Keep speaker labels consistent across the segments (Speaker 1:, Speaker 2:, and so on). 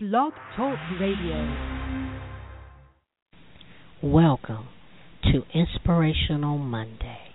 Speaker 1: Blog Talk Radio.
Speaker 2: Welcome to Inspirational Monday.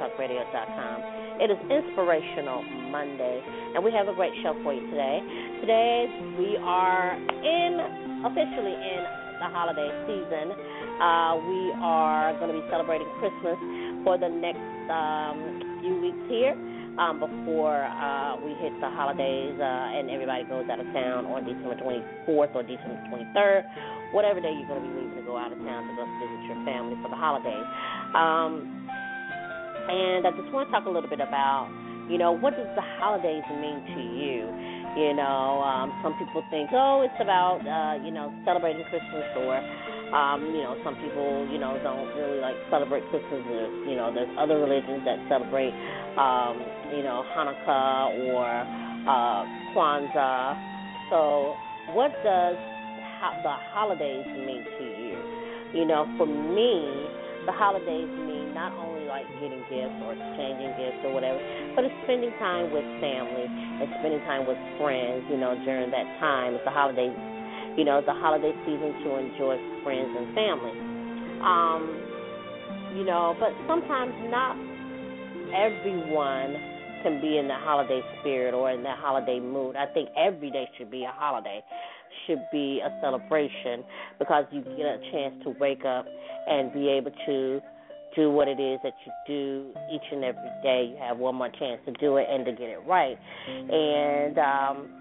Speaker 2: BlogTalkRadio.com. It is Inspirational Monday, and we have a great show for you today. Today we are in officially in the holiday season. Uh, we are going to be celebrating Christmas for the next um, few weeks here um, before uh, we hit the holidays uh, and everybody goes out of town on December 24th or December 23rd, whatever day you're going to be leaving to go out of town to go visit your family for the holidays. Um, and I just want to talk a little bit about, you know, what does the holidays mean to you? You know, um, some people think, oh, it's about, uh, you know, celebrating Christmas or um, you know, some people, you know, don't really like celebrate Christmas. There's, you know, there's other religions that celebrate, um, you know, Hanukkah or uh, Kwanzaa. So, what does ho- the holidays mean to you? You know, for me, the holidays mean not only like getting gifts or exchanging gifts or whatever, but it's spending time with family and spending time with friends. You know, during that time, it's the holiday, you know, the holiday season to enjoy friends and family. Um, you know, but sometimes not everyone can be in the holiday spirit or in the holiday mood. I think every day should be a holiday, should be a celebration because you get a chance to wake up and be able to do what it is that you do each and every day. You have one more chance to do it and to get it right. And um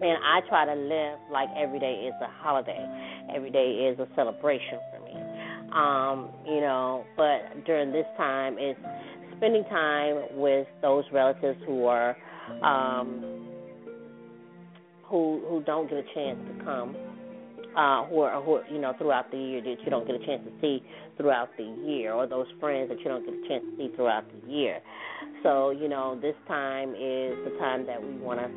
Speaker 2: and I try to live like every day is a holiday. Every day is a celebration for me. Um, you know, but during this time it's spending time with those relatives who are um who who don't get a chance to come uh, who are, who are, you know, throughout the year that you don't get a chance to see throughout the year, or those friends that you don't get a chance to see throughout the year. So, you know, this time is the time that we want to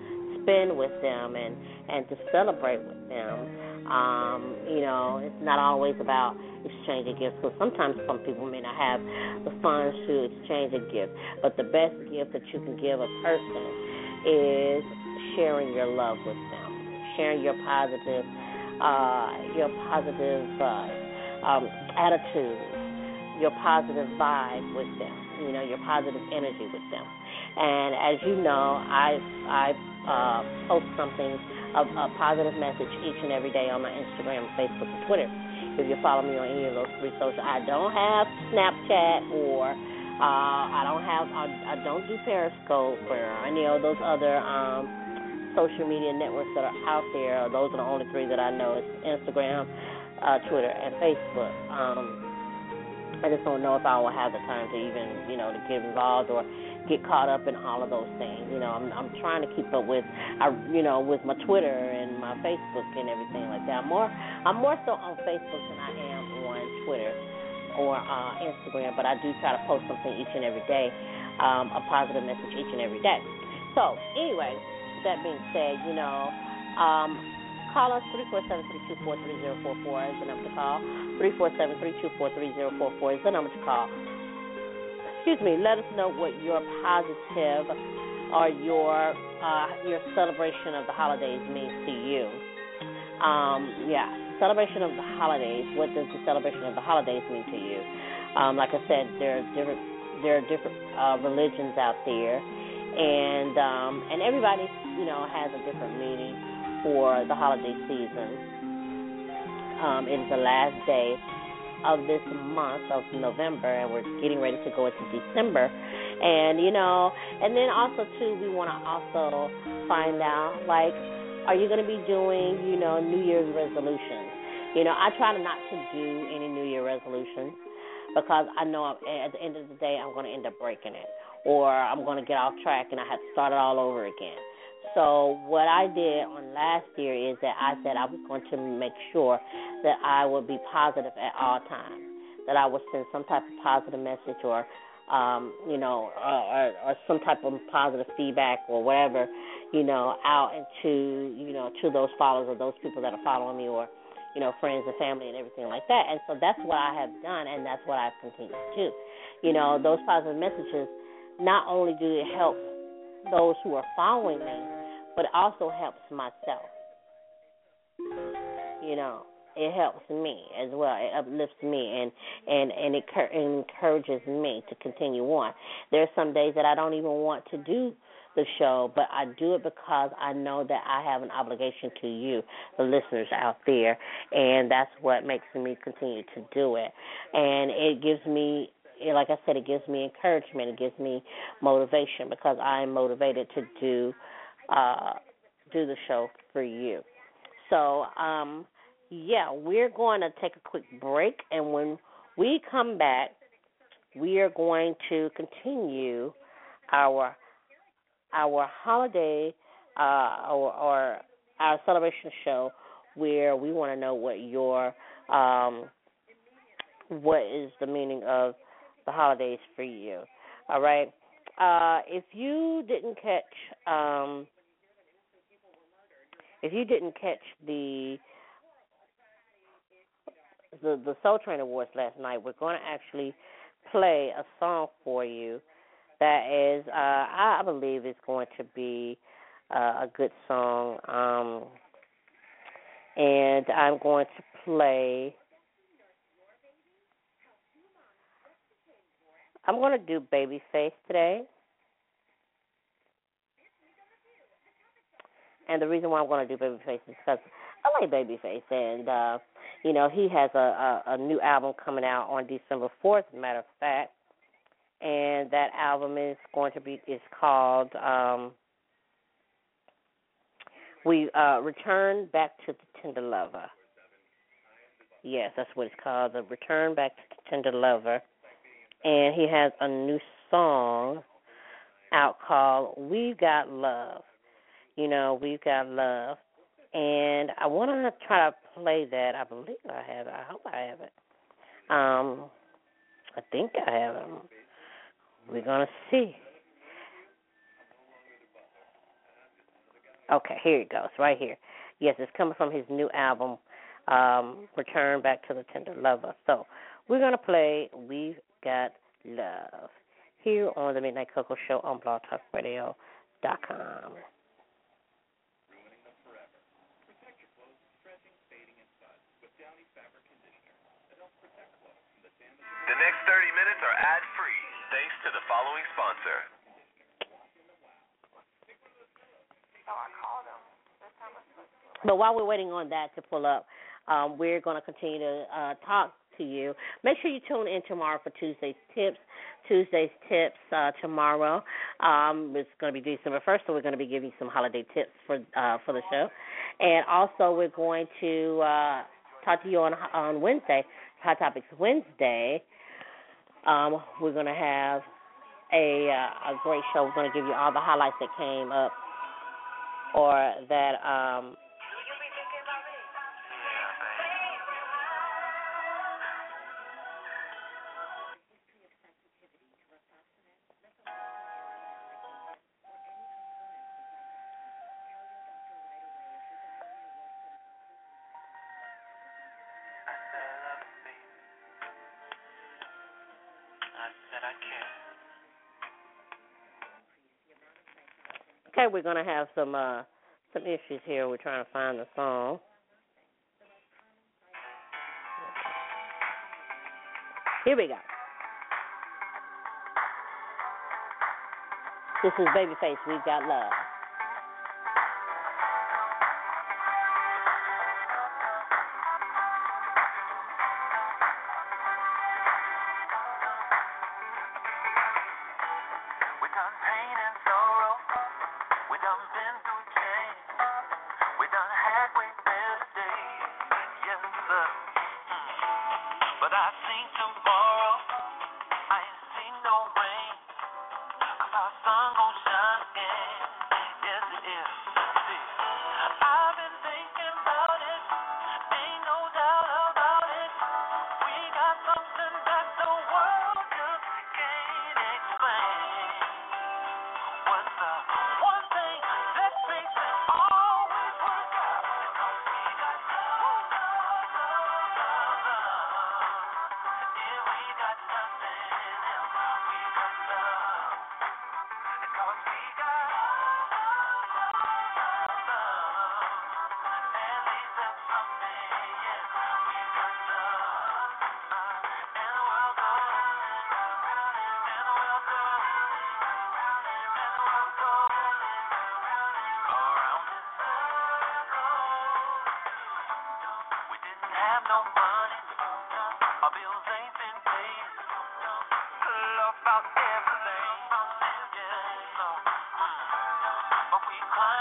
Speaker 2: spend with them and and to celebrate with them. Um, you know, it's not always about exchanging gifts because sometimes some people may not have the funds to exchange a gift. But the best gift that you can give a person is sharing your love with them, sharing your positive uh, your positive uh, um, attitude, your positive vibe with them, you know, your positive energy with them. And as you know, I I uh, post something a, a positive message each and every day on my Instagram, Facebook, and Twitter. If you follow me on any of those three social, I don't have Snapchat or uh, I don't have I, I don't do Periscope or any of those other um, social media networks that are out there. Those are the only three that I know: it's Instagram, uh, Twitter, and Facebook. Um, I just don't know if I will have the time to even, you know, to get involved or get caught up in all of those things. You know, I'm I'm trying to keep up with, I, you know, with my Twitter and my Facebook and everything like that. I'm more I'm more so on Facebook than I am on Twitter or uh, Instagram, but I do try to post something each and every day, um, a positive message each and every day. So anyway, that being said, you know, um, call us 347-324-3044 is the number to call. 347-324-3044 is the number to call. Excuse me. Let us know what your positive or your uh, your celebration of the holidays means to you. Um, yeah, celebration of the holidays. What does the celebration of the holidays mean to you? Um, like I said, there are different there are different uh, religions out there and um, and everybody you know has a different meaning for the holiday season. Um, it is the last day of this month of November, and we're getting ready to go into December. And you know, and then also too, we want to also find out like, are you going to be doing you know New Year's resolutions? You know, I try not to do any New Year resolutions because I know at the end of the day I'm going to end up breaking it or I'm going to get off track and I have to start it all over again. So what I did on last year is that I said I was going to make sure that I would be positive at all times, that I would send some type of positive message or um, you know, or, or some type of positive feedback or whatever, you know, out into, you know, to those followers or those people that are following me or, you know, friends and family and everything like that. And so that's what I have done and that's what I've continued to do. You know, those positive messages not only do it help those who are following me, but it also helps myself. You know, it helps me as well. It uplifts me and and and it encourages me to continue on. There's some days that I don't even want to do the show, but I do it because I know that I have an obligation to you, the listeners out there, and that's what makes me continue to do it. And it gives me like I said, it gives me encouragement. It gives me motivation because I am motivated to do uh, do the show for you. So, um, yeah, we're going to take a quick break, and when we come back, we are going to continue our our holiday uh, or, or our celebration show, where we want to know what your um, what is the meaning of the holidays for you. All right. Uh, if you didn't catch, um, if you didn't catch the the the Soul Train Awards last night, we're going to actually play a song for you that is, uh, I believe, is going to be uh, a good song. Um, and I'm going to play I'm going to do Babyface today. And the reason why I'm going to do Babyface is because I like Babyface, and uh, you know he has a, a a new album coming out on December 4th. Matter of fact, and that album is going to be is called um, "We uh, Return Back to the Tender Lover." Yes, that's what it's called. The Return Back to the Tender Lover. And he has a new song out called We've Got Love. You know, We've Got Love. And I want to try to play that. I believe I have it. I hope I have it. Um, I think I have it. We're to see. Okay, here it goes, right here. Yes, it's coming from his new album, um, Return Back to the Tender Lover. So we're to play We've Got Love here on the Midnight Koko Show on blogtalkradio.com.
Speaker 3: The next 30 minutes are ad free thanks to the following sponsor.
Speaker 2: But while we're waiting on that to pull up, um, we're going to continue to uh, talk to you. Make sure you tune in tomorrow for Tuesday's tips. Tuesday's tips uh, tomorrow. Um, it's going to be December first, so we're going to be giving some holiday tips for uh, for the show, and also we're going to uh, talk to you on on Wednesday, Hot Topics Wednesday. Um, we're to have a uh, a great show. We're to give you all the highlights that came up or that um, Okay, we're gonna have some uh some issues here. We're trying to find the song. Here we go. This is Babyface. We've got love.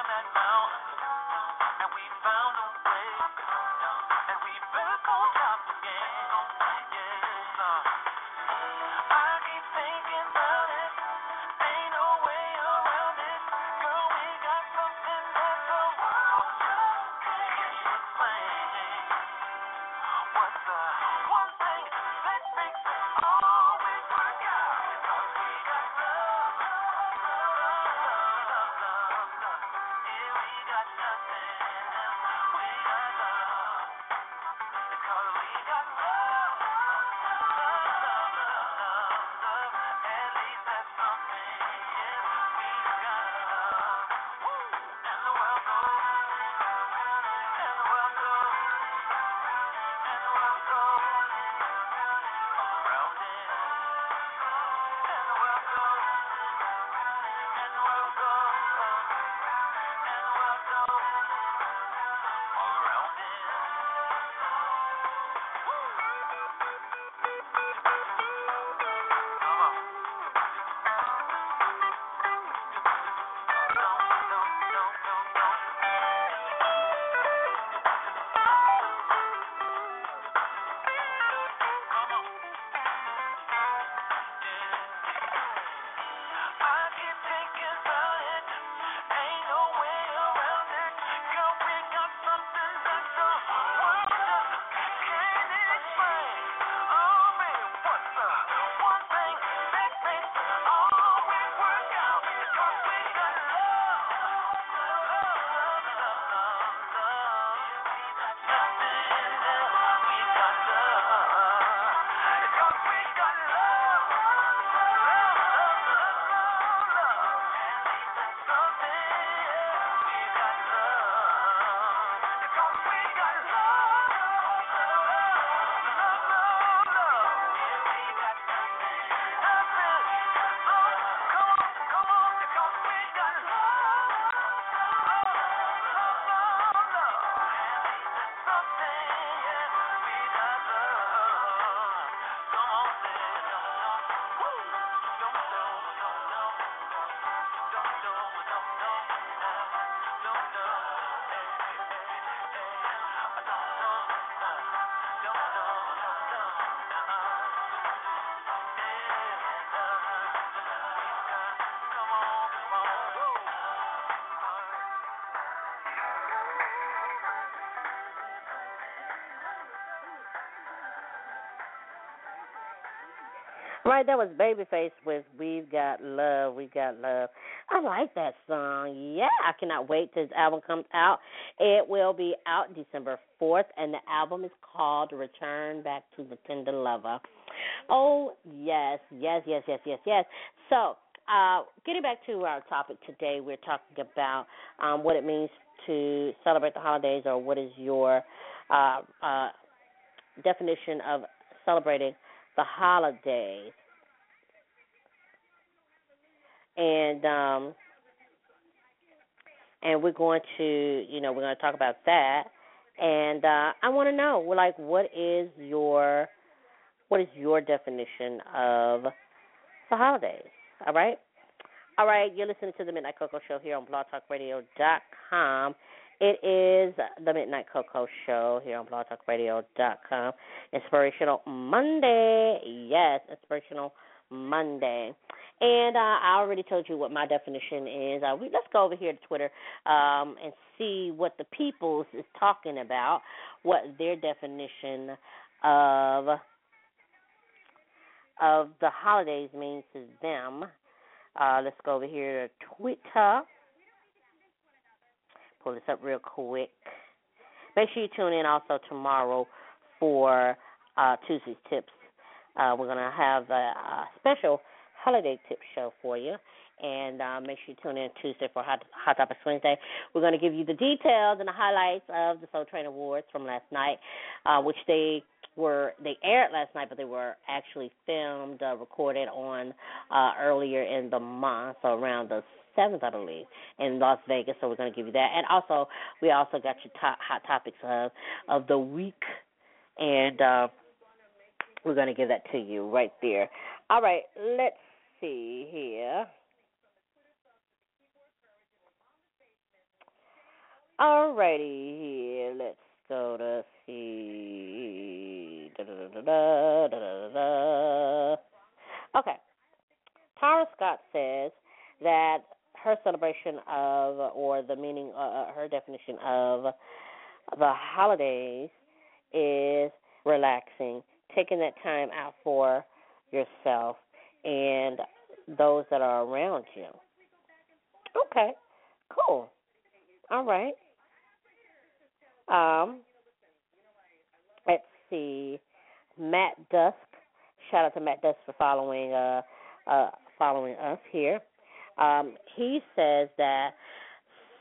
Speaker 3: That
Speaker 2: right, that was Babyface with "We've Got Love." We've got love. I like that song. Yeah, I cannot wait till his album comes out. It will be out December fourth, and the album is called "Return Back to the Tender Lover." Oh yes, yes, yes, yes, yes, yes. So, uh, getting back to our topic today, we're talking about um, what it means to celebrate the holidays, or what is your uh, uh, definition of celebrating the holidays. And um and we're going to, you know, we're going to talk about that. And uh I want to know like what is your what is your definition of the holidays? All right? All right, you're listening to the Midnight Koko Show here on blogtalkradio.com. It is the Midnight Koko Show here on blogtalkradio.com. Inspirational Monday. Yes, Inspirational Monday. And uh, I already told you what my definition is. Uh, we, let's go over here to Twitter um, and see what the people's is talking about, what their definition of of the holidays means to them. Uh, let's go over here to Twitter pull this up real quick. Make sure you tune in also tomorrow for uh, Tuesday's tips. Uh, we're going to have a, a, special holiday tip show for you. And uh, make sure you tune in Tuesday for Hot, Hot Topics Wednesday. We're going to give you the details and the highlights of the Soul Train Awards from last night, uh, which they were they aired last night, but they were actually filmed, uh, recorded on uh, earlier in the month, so around the seventh, I believe, in Las Vegas. So we're going to give you that, and also we also got your top hot topics of of the week, and uh, we're going to give that to you right there. All right, let's see here. All righty, here, let's go to see. Okay. Tara Scott says that her celebration of, or the meaning, uh, uh, her definition of the holidays is relaxing, taking that time out for yourself and those that are around you. Okay, cool. All right. Um, let's see. Matt Dusk. Shout out to Matt Dusk for following uh, uh, following us here. Um, he says that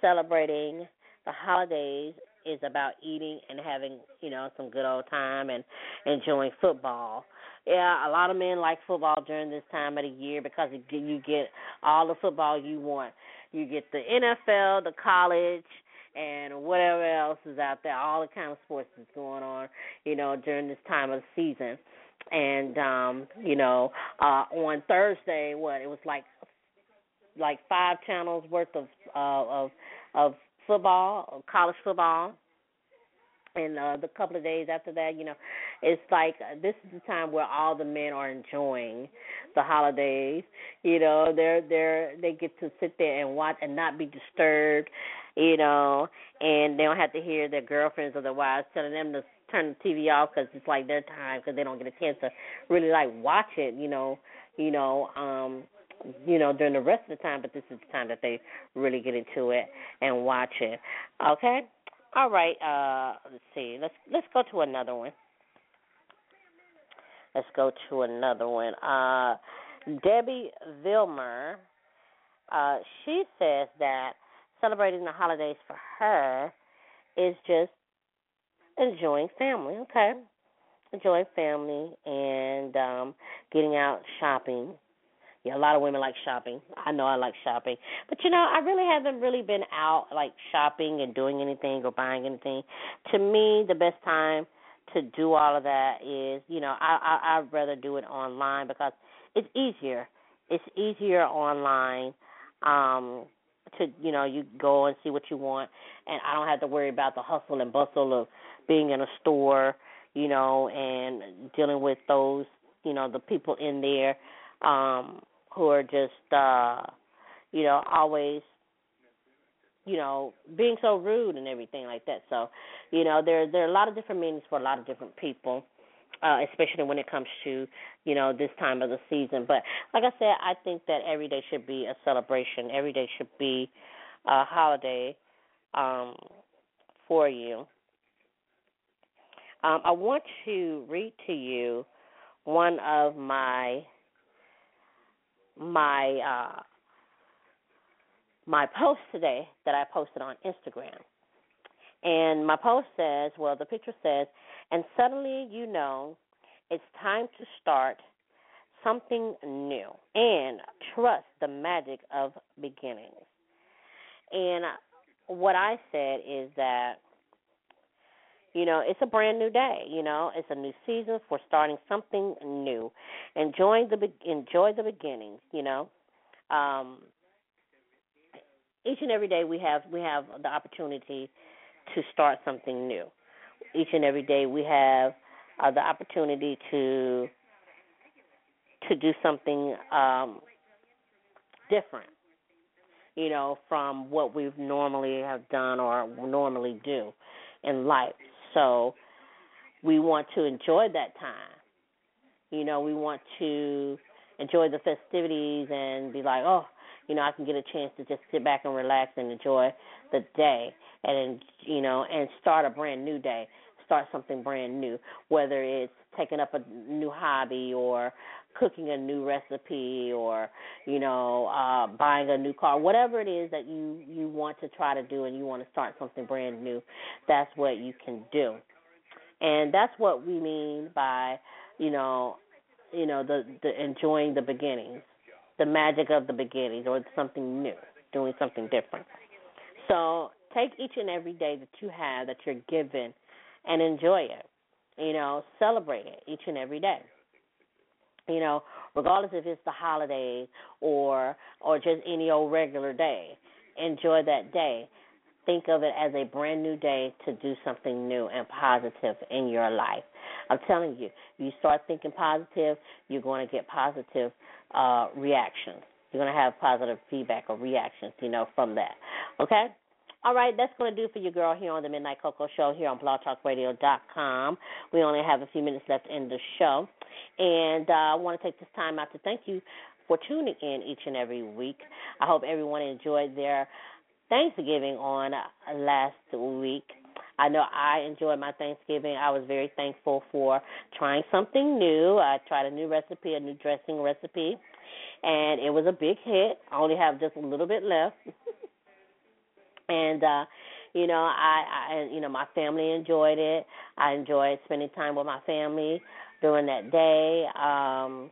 Speaker 2: celebrating the holidays is about eating and having, you know, some good old time and enjoying football. Yeah, a lot of men like football during this time of the year because you get all the football you want. You get the NFL, the college, and whatever else is out there, all the kind of sports that's going on, you know, during this time of the season. And um, you know, uh on Thursday, what it was like like five channels worth of uh, of of football, college football. And uh, the couple of days after that, you know, it's like uh, this is the time where all the men are enjoying the holidays. You know, they're they're they get to sit there and watch and not be disturbed. You know, and they don't have to hear their girlfriends or their wives telling them to turn the TV off because it's like their time because they don't get a chance to really like watch it. You know, you know, um you know, during the rest of the time, but this is the time that they really get into it and watch it. Okay? All right, uh let's see. Let's let's go to another one. Let's go to another one. Uh Debbie Vilmer, uh, she says that celebrating the holidays for her is just enjoying family, okay? Enjoying family and um getting out shopping yeah, a lot of women like shopping. I know I like shopping, but you know, I really haven't really been out like shopping and doing anything or buying anything. To me, the best time to do all of that is, you know, I, I I'd rather do it online because it's easier. It's easier online. Um to you know you go and see what you want and I don't have to worry about the hustle and bustle of being in a store, you know, and dealing with those, you know, the people in there um who are just uh you know always you know being so rude and everything like that so you know there there are a lot of different meanings for a lot of different people uh, especially when it comes to you know this time of the season. But like I said, I think that every day should be a celebration. Every day should be a holiday um, for you. Um, I want to read to you one of my my uh, my post today that I posted on Instagram. And my post says, well, the picture says, and suddenly you know it's time to start something new and trust the magic of beginnings. And what I said is that you know, it's a brand new day. You know, it's a new season for starting something new. Enjoying the enjoy the beginnings. You know, um, each and every day we have we have the opportunity to start something new. Each and every day we have uh, the opportunity to to do something um, different, you know, from what we normally have done or normally do in life. So we want to enjoy that time. You know, we want to enjoy the festivities and be like, oh, you know, I can get a chance to just sit back and relax and enjoy the day and you know, and start a brand new day, start something brand new, whether it's taking up a new hobby or cooking a new recipe or you know uh buying a new car whatever it is that you you want to try to do and you want to start something brand new that's what you can do and that's what we mean by you know you know the the enjoying the beginnings the magic of the beginnings or something new, doing something different. So take each and every day that you have that you're given and enjoy it. You know, celebrate it each and every day. You know, regardless if it's the holiday or or just any old regular day. Enjoy that day. Think of it as a brand new day to do something new and positive in your life. I'm telling you, you start thinking positive, you're going to get positive uh, reactions. You're going to have positive feedback or reactions, you know, from that. Okay? All right, that's going to do for you, girl, here on the Midnight Koko Show here on blogtalkradio.com. We only have a few minutes left in the show. And uh, I want to take this time out to thank you for tuning in each and every week. I hope everyone enjoyed their Thanksgiving on uh, last week. I know I enjoyed my Thanksgiving. I was very thankful for trying something new. I tried a new recipe, a new dressing recipe, and it was a big hit. I only have just a little bit left. And uh you know, I, I you know, my family enjoyed it. I enjoyed spending time with my family during that day. Um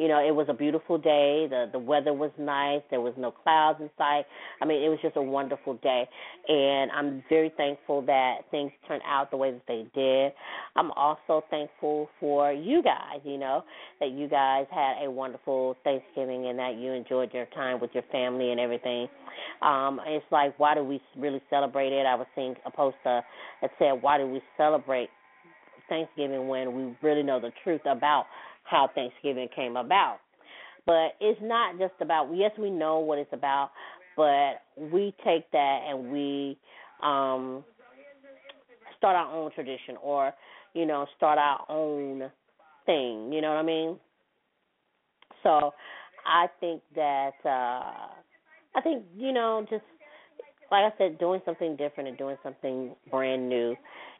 Speaker 2: you know, it was a beautiful day. The the weather was nice. There was no clouds in sight. I mean, it was just a wonderful day, and I'm very thankful that things turned out the way that they did. I'm also thankful for you guys. You know, that you guys had a wonderful Thanksgiving and that you enjoyed your time with your family and everything. Um, it's like, why do we really celebrate it? I was seeing a post uh, that said, why do we celebrate Thanksgiving when we really know the truth about how Thanksgiving came about. But it's not just about yes, we know what it's about, but we take that and we um start our own tradition or, you know, start our own thing, you know what I mean? So I think that uh I think, you know, just like I said, doing something different and doing something brand new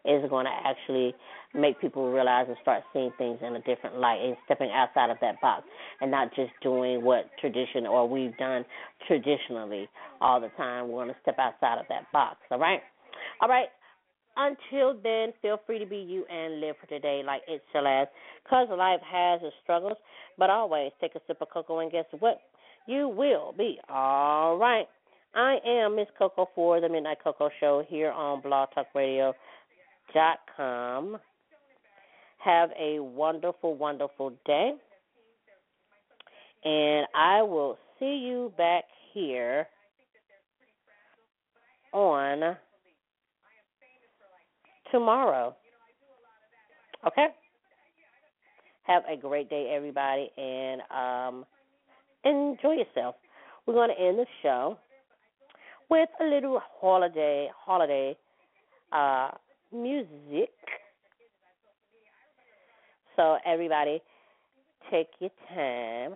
Speaker 2: is going to actually make people realize and start seeing things in a different light and stepping outside of that box and not just doing what tradition or we've done traditionally all the time. We're going to step outside of that box, all right? All right. Until then, feel free to be you and live for today like it shall last. Because life has its struggles, but always take a sip of cocoa and guess what? You will be all right. I am Miss Koko for the Midnight Koko Show here on Blog Talk Radio dot com. Have a wonderful, wonderful day. And I will see you back here on tomorrow. Okay? Have a great day, everybody, and um, enjoy yourself. We're going to end the show with a little holiday holiday uh, music.
Speaker 3: So everybody, take your time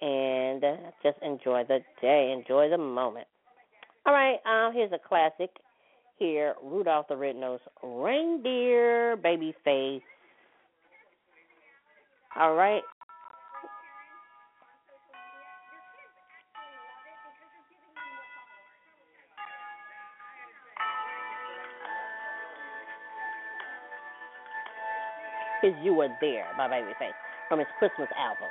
Speaker 3: and just enjoy the day, enjoy the moment. All right, um, here's a classic. Here, Rudolph the Red-Nosed Reindeer, Babyface. All right, Cause You Were There by Babyface from his Christmas album.